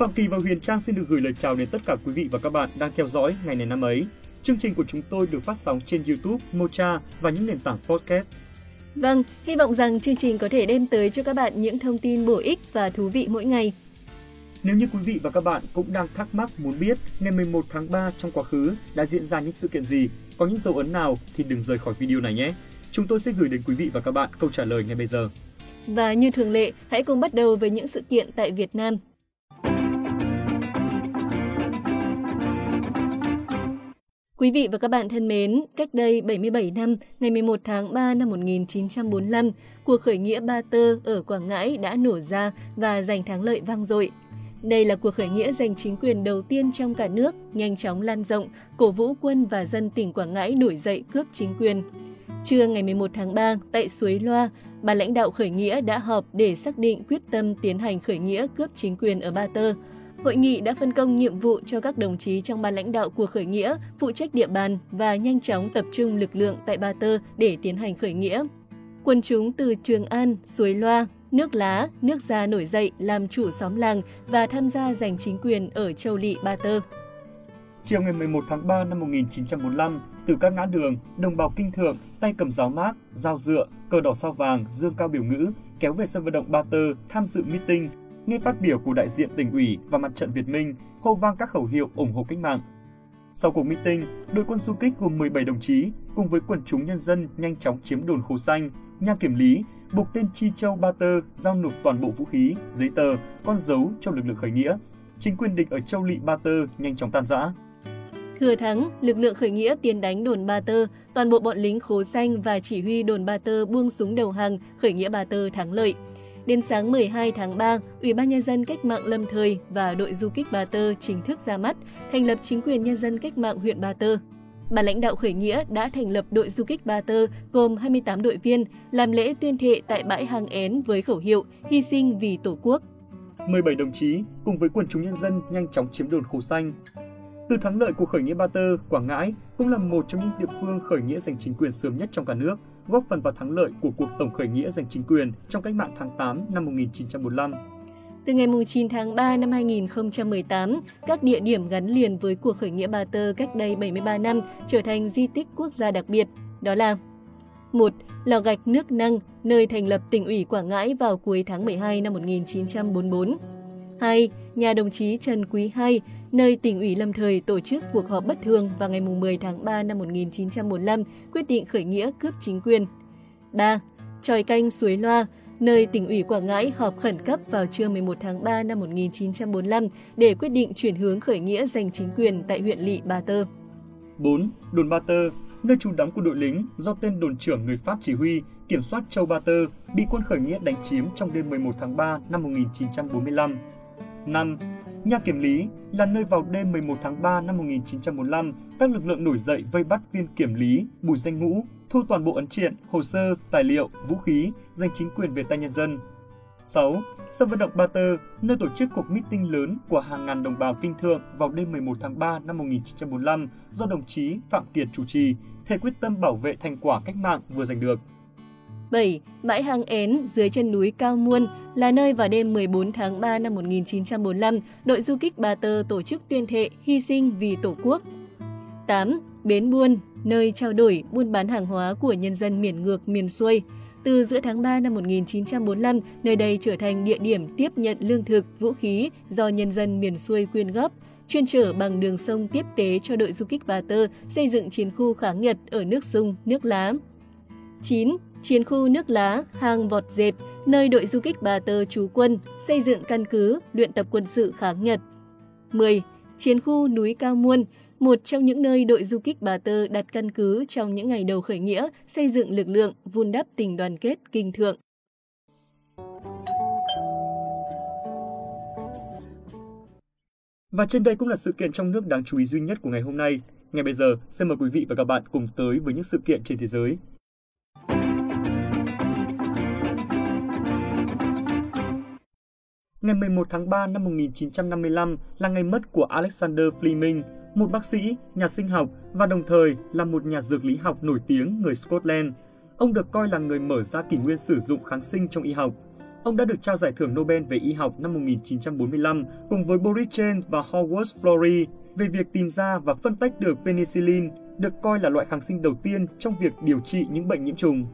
Phạm Kỳ và Huyền Trang xin được gửi lời chào đến tất cả quý vị và các bạn đang theo dõi ngày này năm ấy. Chương trình của chúng tôi được phát sóng trên YouTube, Mocha và những nền tảng podcast. Vâng, hy vọng rằng chương trình có thể đem tới cho các bạn những thông tin bổ ích và thú vị mỗi ngày. Nếu như quý vị và các bạn cũng đang thắc mắc muốn biết ngày 11 tháng 3 trong quá khứ đã diễn ra những sự kiện gì, có những dấu ấn nào thì đừng rời khỏi video này nhé. Chúng tôi sẽ gửi đến quý vị và các bạn câu trả lời ngay bây giờ. Và như thường lệ, hãy cùng bắt đầu với những sự kiện tại Việt Nam. Quý vị và các bạn thân mến, cách đây 77 năm, ngày 11 tháng 3 năm 1945, cuộc khởi nghĩa Ba Tơ ở Quảng Ngãi đã nổ ra và giành thắng lợi vang dội. Đây là cuộc khởi nghĩa giành chính quyền đầu tiên trong cả nước, nhanh chóng lan rộng, cổ vũ quân và dân tỉnh Quảng Ngãi nổi dậy cướp chính quyền. Trưa ngày 11 tháng 3, tại Suối Loa, ban lãnh đạo khởi nghĩa đã họp để xác định quyết tâm tiến hành khởi nghĩa cướp chính quyền ở Ba Tơ. Hội nghị đã phân công nhiệm vụ cho các đồng chí trong ban lãnh đạo cuộc khởi nghĩa phụ trách địa bàn và nhanh chóng tập trung lực lượng tại Ba Tơ để tiến hành khởi nghĩa. Quân chúng từ Trường An, Suối Loa, Nước Lá, Nước da nổi dậy làm chủ xóm làng và tham gia giành chính quyền ở Châu Lị Ba Tơ. Chiều ngày 11 tháng 3 năm 1945, từ các ngã đường, đồng bào kinh thượng, tay cầm giáo mát, dao dựa, cờ đỏ sao vàng, dương cao biểu ngữ, kéo về sân vận động Ba Tơ tham dự meeting, nghe phát biểu của đại diện tỉnh ủy và mặt trận Việt Minh, hô vang các khẩu hiệu ủng hộ cách mạng. Sau cuộc meeting, đội quân du kích gồm 17 đồng chí cùng với quần chúng nhân dân nhanh chóng chiếm đồn Khố Xanh, nhà kiểm lý, buộc tên Chi Châu Ba Tơ giao nộp toàn bộ vũ khí, giấy tờ, con dấu cho lực lượng khởi nghĩa. Chính quyền địch ở Châu Lị Ba Tơ nhanh chóng tan rã. Thừa thắng, lực lượng khởi nghĩa tiến đánh đồn Ba Tơ, toàn bộ bọn lính khố xanh và chỉ huy đồn Ba Tơ buông súng đầu hàng, khởi nghĩa Ba Tơ thắng lợi. Đến sáng 12 tháng 3, Ủy ban Nhân dân Cách mạng Lâm Thời và đội du kích Ba Tơ chính thức ra mắt, thành lập chính quyền nhân dân cách mạng huyện Ba Tơ. Ban lãnh đạo khởi nghĩa đã thành lập đội du kích Ba Tơ gồm 28 đội viên, làm lễ tuyên thệ tại bãi hàng én với khẩu hiệu hy sinh vì Tổ quốc. 17 đồng chí cùng với quần chúng nhân dân nhanh chóng chiếm đồn Khổ Xanh. Từ thắng lợi của khởi nghĩa Ba Tơ, Quảng Ngãi cũng là một trong những địa phương khởi nghĩa giành chính quyền sớm nhất trong cả nước, góp phần vào thắng lợi của cuộc tổng khởi nghĩa giành chính quyền trong cách mạng tháng 8 năm 1945. Từ ngày 9 tháng 3 năm 2018, các địa điểm gắn liền với cuộc khởi nghĩa Ba Tơ cách đây 73 năm trở thành di tích quốc gia đặc biệt. Đó là 1. Lò gạch nước năng, nơi thành lập tỉnh ủy Quảng Ngãi vào cuối tháng 12 năm 1944. 2. Nhà đồng chí Trần Quý II, nơi tỉnh ủy lâm thời tổ chức cuộc họp bất thường vào ngày 10 tháng 3 năm 1945 quyết định khởi nghĩa cướp chính quyền. 3. Tròi canh Suối Loa, nơi tỉnh ủy Quảng Ngãi họp khẩn cấp vào trưa 11 tháng 3 năm 1945 để quyết định chuyển hướng khởi nghĩa giành chính quyền tại huyện Lị Ba Tơ. 4. Đồn Ba Tơ, nơi trú đóng của đội lính do tên đồn trưởng người Pháp chỉ huy kiểm soát Châu Ba Tơ bị quân khởi nghĩa đánh chiếm trong đêm 11 tháng 3 năm 1945. 5. Nhà kiểm lý là nơi vào đêm 11 tháng 3 năm 1945, các lực lượng nổi dậy vây bắt viên kiểm lý Bùi Danh Ngũ, thu toàn bộ ấn triện, hồ sơ, tài liệu, vũ khí, giành chính quyền về tay nhân dân. 6. Sân vận động Ba Tơ, nơi tổ chức cuộc meeting lớn của hàng ngàn đồng bào kinh thượng vào đêm 11 tháng 3 năm 1945 do đồng chí Phạm Kiệt chủ trì, thể quyết tâm bảo vệ thành quả cách mạng vừa giành được. 7. Bãi hang én dưới chân núi Cao Muôn là nơi vào đêm 14 tháng 3 năm 1945, đội du kích Ba Tơ tổ chức tuyên thệ hy sinh vì Tổ quốc. 8. Bến Buôn, nơi trao đổi buôn bán hàng hóa của nhân dân miền ngược miền xuôi. Từ giữa tháng 3 năm 1945, nơi đây trở thành địa điểm tiếp nhận lương thực, vũ khí do nhân dân miền xuôi quyên góp, chuyên trở bằng đường sông tiếp tế cho đội du kích Ba Tơ xây dựng chiến khu kháng Nhật ở nước sung nước Lá. 9. Chiến khu nước lá, hang vọt dẹp, nơi đội du kích bà Tơ trú quân, xây dựng căn cứ, luyện tập quân sự kháng Nhật. 10. Chiến khu núi Cao Muôn, một trong những nơi đội du kích Bà Tơ đặt căn cứ trong những ngày đầu khởi nghĩa, xây dựng lực lượng, vun đắp tình đoàn kết kinh thượng. Và trên đây cũng là sự kiện trong nước đáng chú ý duy nhất của ngày hôm nay. Ngay bây giờ, xin mời quý vị và các bạn cùng tới với những sự kiện trên thế giới. Ngày 11 tháng 3 năm 1955 là ngày mất của Alexander Fleming, một bác sĩ, nhà sinh học và đồng thời là một nhà dược lý học nổi tiếng người Scotland. Ông được coi là người mở ra kỷ nguyên sử dụng kháng sinh trong y học. Ông đã được trao giải thưởng Nobel về y học năm 1945 cùng với Boris Chen và Howard Florey về việc tìm ra và phân tách được penicillin, được coi là loại kháng sinh đầu tiên trong việc điều trị những bệnh nhiễm trùng.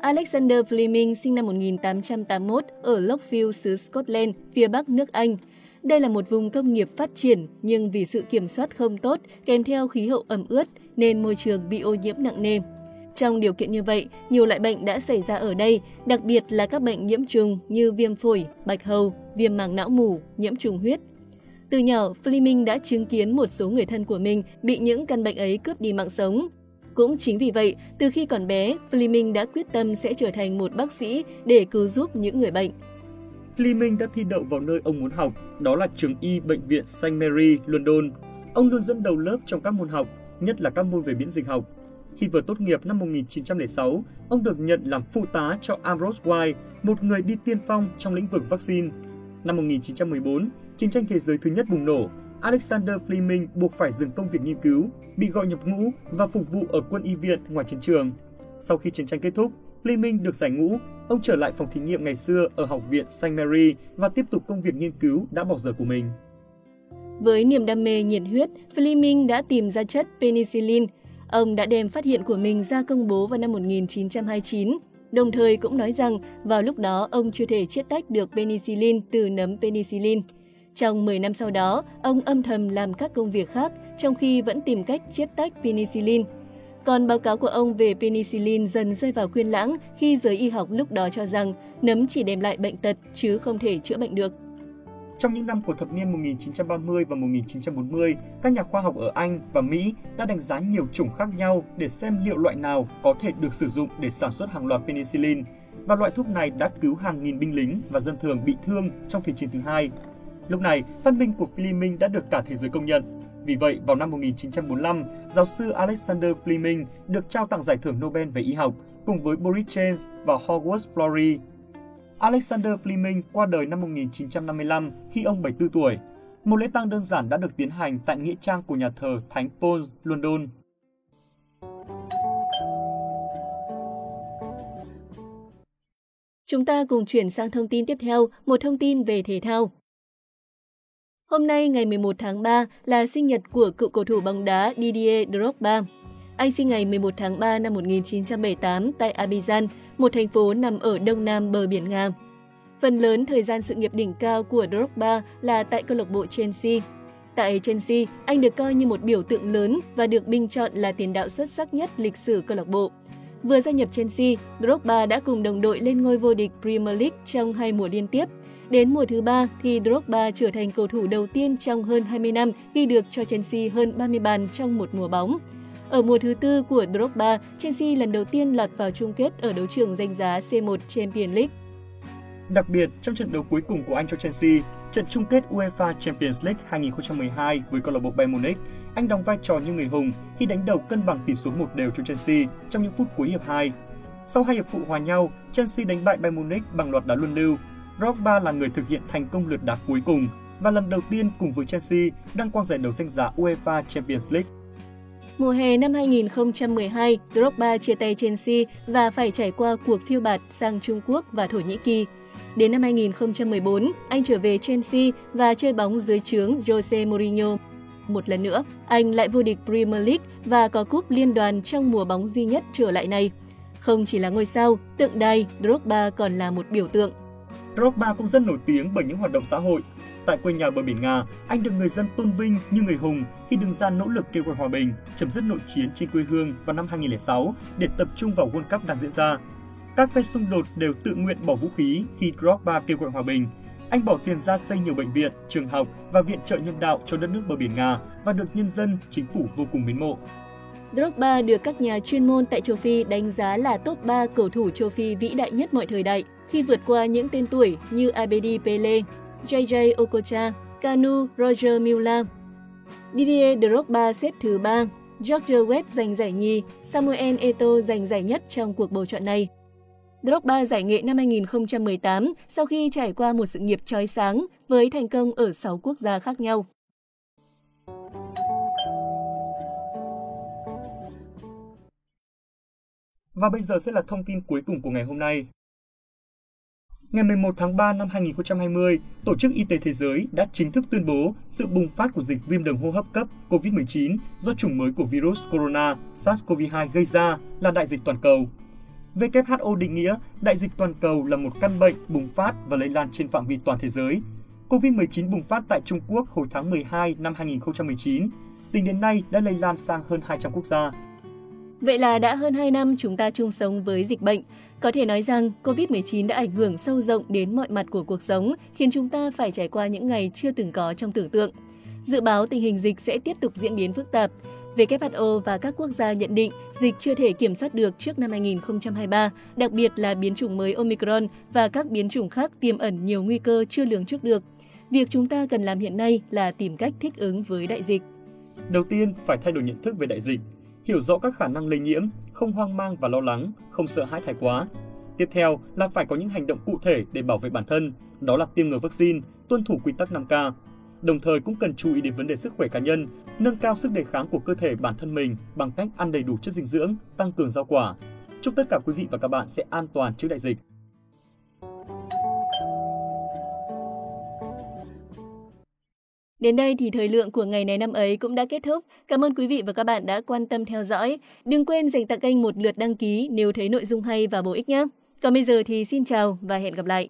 Alexander Fleming sinh năm 1881 ở Lockville, xứ Scotland, phía bắc nước Anh. Đây là một vùng công nghiệp phát triển, nhưng vì sự kiểm soát không tốt kèm theo khí hậu ẩm ướt nên môi trường bị ô nhiễm nặng nề. Trong điều kiện như vậy, nhiều loại bệnh đã xảy ra ở đây, đặc biệt là các bệnh nhiễm trùng như viêm phổi, bạch hầu, viêm màng não mủ, nhiễm trùng huyết. Từ nhỏ, Fleming đã chứng kiến một số người thân của mình bị những căn bệnh ấy cướp đi mạng sống. Cũng chính vì vậy, từ khi còn bé, Fleming đã quyết tâm sẽ trở thành một bác sĩ để cứu giúp những người bệnh. Fleming đã thi đậu vào nơi ông muốn học, đó là trường y bệnh viện St. Mary, London. Ông luôn dẫn đầu lớp trong các môn học, nhất là các môn về miễn dịch học. Khi vừa tốt nghiệp năm 1906, ông được nhận làm phụ tá cho Ambrose White, một người đi tiên phong trong lĩnh vực vaccine. Năm 1914, chiến tranh thế giới thứ nhất bùng nổ, Alexander Fleming buộc phải dừng công việc nghiên cứu, bị gọi nhập ngũ và phục vụ ở quân y viện ngoài chiến trường. Sau khi chiến tranh kết thúc, Fleming được giải ngũ, ông trở lại phòng thí nghiệm ngày xưa ở Học viện St. Mary và tiếp tục công việc nghiên cứu đã bỏ dở của mình. Với niềm đam mê nhiệt huyết, Fleming đã tìm ra chất penicillin. Ông đã đem phát hiện của mình ra công bố vào năm 1929, đồng thời cũng nói rằng vào lúc đó ông chưa thể chiết tách được penicillin từ nấm penicillin. Trong 10 năm sau đó, ông âm thầm làm các công việc khác trong khi vẫn tìm cách chiết tách penicillin. Còn báo cáo của ông về penicillin dần rơi vào quyên lãng khi giới y học lúc đó cho rằng nấm chỉ đem lại bệnh tật chứ không thể chữa bệnh được. Trong những năm của thập niên 1930 và 1940, các nhà khoa học ở Anh và Mỹ đã đánh giá nhiều chủng khác nhau để xem liệu loại nào có thể được sử dụng để sản xuất hàng loạt penicillin. Và loại thuốc này đã cứu hàng nghìn binh lính và dân thường bị thương trong Thế chiến thứ hai. Lúc này, phát minh của Fleming đã được cả thế giới công nhận. Vì vậy, vào năm 1945, giáo sư Alexander Fleming được trao tặng giải thưởng Nobel về y học cùng với Boris Chen và Howard Florey. Alexander Fleming qua đời năm 1955 khi ông 74 tuổi. Một lễ tang đơn giản đã được tiến hành tại nghĩa trang của nhà thờ Thánh Paul, London. Chúng ta cùng chuyển sang thông tin tiếp theo, một thông tin về thể thao. Hôm nay ngày 11 tháng 3 là sinh nhật của cựu cầu thủ bóng đá Didier Drogba. Anh sinh ngày 11 tháng 3 năm 1978 tại Abidjan, một thành phố nằm ở đông nam bờ biển Nga. Phần lớn thời gian sự nghiệp đỉnh cao của Drogba là tại câu lạc bộ Chelsea. Tại Chelsea, anh được coi như một biểu tượng lớn và được bình chọn là tiền đạo xuất sắc nhất lịch sử câu lạc bộ. Vừa gia nhập Chelsea, Drogba đã cùng đồng đội lên ngôi vô địch Premier League trong hai mùa liên tiếp – Đến mùa thứ ba thì Drogba trở thành cầu thủ đầu tiên trong hơn 20 năm ghi được cho Chelsea hơn 30 bàn trong một mùa bóng. Ở mùa thứ tư của Drogba, Chelsea lần đầu tiên lọt vào chung kết ở đấu trường danh giá C1 Champions League. Đặc biệt, trong trận đấu cuối cùng của anh cho Chelsea, trận chung kết UEFA Champions League 2012 với câu lạc bộ Bayern Munich, anh đóng vai trò như người hùng khi đánh đầu cân bằng tỷ số một đều cho Chelsea trong những phút cuối hiệp 2. Sau hai hiệp phụ hòa nhau, Chelsea đánh bại Bayern Munich bằng loạt đá luân lưu Drogba là người thực hiện thành công lượt đá cuối cùng và lần đầu tiên cùng với Chelsea đăng quang giải đấu danh giá UEFA Champions League. Mùa hè năm 2012, Drogba chia tay Chelsea và phải trải qua cuộc phiêu bạt sang Trung Quốc và Thổ Nhĩ Kỳ. Đến năm 2014, anh trở về Chelsea và chơi bóng dưới trướng Jose Mourinho. Một lần nữa, anh lại vô địch Premier League và có cúp liên đoàn trong mùa bóng duy nhất trở lại này. Không chỉ là ngôi sao, tượng đài, Drogba còn là một biểu tượng Drogba cũng rất nổi tiếng bởi những hoạt động xã hội. Tại quê nhà bờ biển Nga, anh được người dân tôn vinh như người hùng khi đứng ra nỗ lực kêu gọi hòa bình, chấm dứt nội chiến trên quê hương vào năm 2006 để tập trung vào World Cup đang diễn ra. Các phe xung đột đều tự nguyện bỏ vũ khí khi Drogba kêu gọi hòa bình. Anh bỏ tiền ra xây nhiều bệnh viện, trường học và viện trợ nhân đạo cho đất nước bờ biển Nga và được nhân dân, chính phủ vô cùng mến mộ. Drogba được các nhà chuyên môn tại châu Phi đánh giá là top 3 cầu thủ châu Phi vĩ đại nhất mọi thời đại khi vượt qua những tên tuổi như Abedi Pele, JJ Okocha, Kanu Roger Milla. Didier Drogba xếp thứ 3, George West giành giải nhì, Samuel Eto'o giành giải nhất trong cuộc bầu chọn này. Drogba giải nghệ năm 2018 sau khi trải qua một sự nghiệp trói sáng với thành công ở 6 quốc gia khác nhau. Và bây giờ sẽ là thông tin cuối cùng của ngày hôm nay. Ngày 11 tháng 3 năm 2020, Tổ chức Y tế Thế giới đã chính thức tuyên bố sự bùng phát của dịch viêm đường hô hấp cấp COVID-19 do chủng mới của virus corona SARS-CoV-2 gây ra là đại dịch toàn cầu. WHO định nghĩa đại dịch toàn cầu là một căn bệnh bùng phát và lây lan trên phạm vi toàn thế giới. COVID-19 bùng phát tại Trung Quốc hồi tháng 12 năm 2019. Tính đến nay đã lây lan sang hơn 200 quốc gia. Vậy là đã hơn 2 năm chúng ta chung sống với dịch bệnh. Có thể nói rằng COVID-19 đã ảnh hưởng sâu rộng đến mọi mặt của cuộc sống, khiến chúng ta phải trải qua những ngày chưa từng có trong tưởng tượng. Dự báo tình hình dịch sẽ tiếp tục diễn biến phức tạp. WHO và các quốc gia nhận định dịch chưa thể kiểm soát được trước năm 2023, đặc biệt là biến chủng mới Omicron và các biến chủng khác tiềm ẩn nhiều nguy cơ chưa lường trước được. Việc chúng ta cần làm hiện nay là tìm cách thích ứng với đại dịch. Đầu tiên, phải thay đổi nhận thức về đại dịch, hiểu rõ các khả năng lây nhiễm, không hoang mang và lo lắng, không sợ hãi thái quá. Tiếp theo là phải có những hành động cụ thể để bảo vệ bản thân, đó là tiêm ngừa vaccine, tuân thủ quy tắc 5K. Đồng thời cũng cần chú ý đến vấn đề sức khỏe cá nhân, nâng cao sức đề kháng của cơ thể bản thân mình bằng cách ăn đầy đủ chất dinh dưỡng, tăng cường rau quả. Chúc tất cả quý vị và các bạn sẽ an toàn trước đại dịch. Đến đây thì thời lượng của ngày này năm ấy cũng đã kết thúc. Cảm ơn quý vị và các bạn đã quan tâm theo dõi. Đừng quên dành tặng kênh một lượt đăng ký nếu thấy nội dung hay và bổ ích nhé. Còn bây giờ thì xin chào và hẹn gặp lại.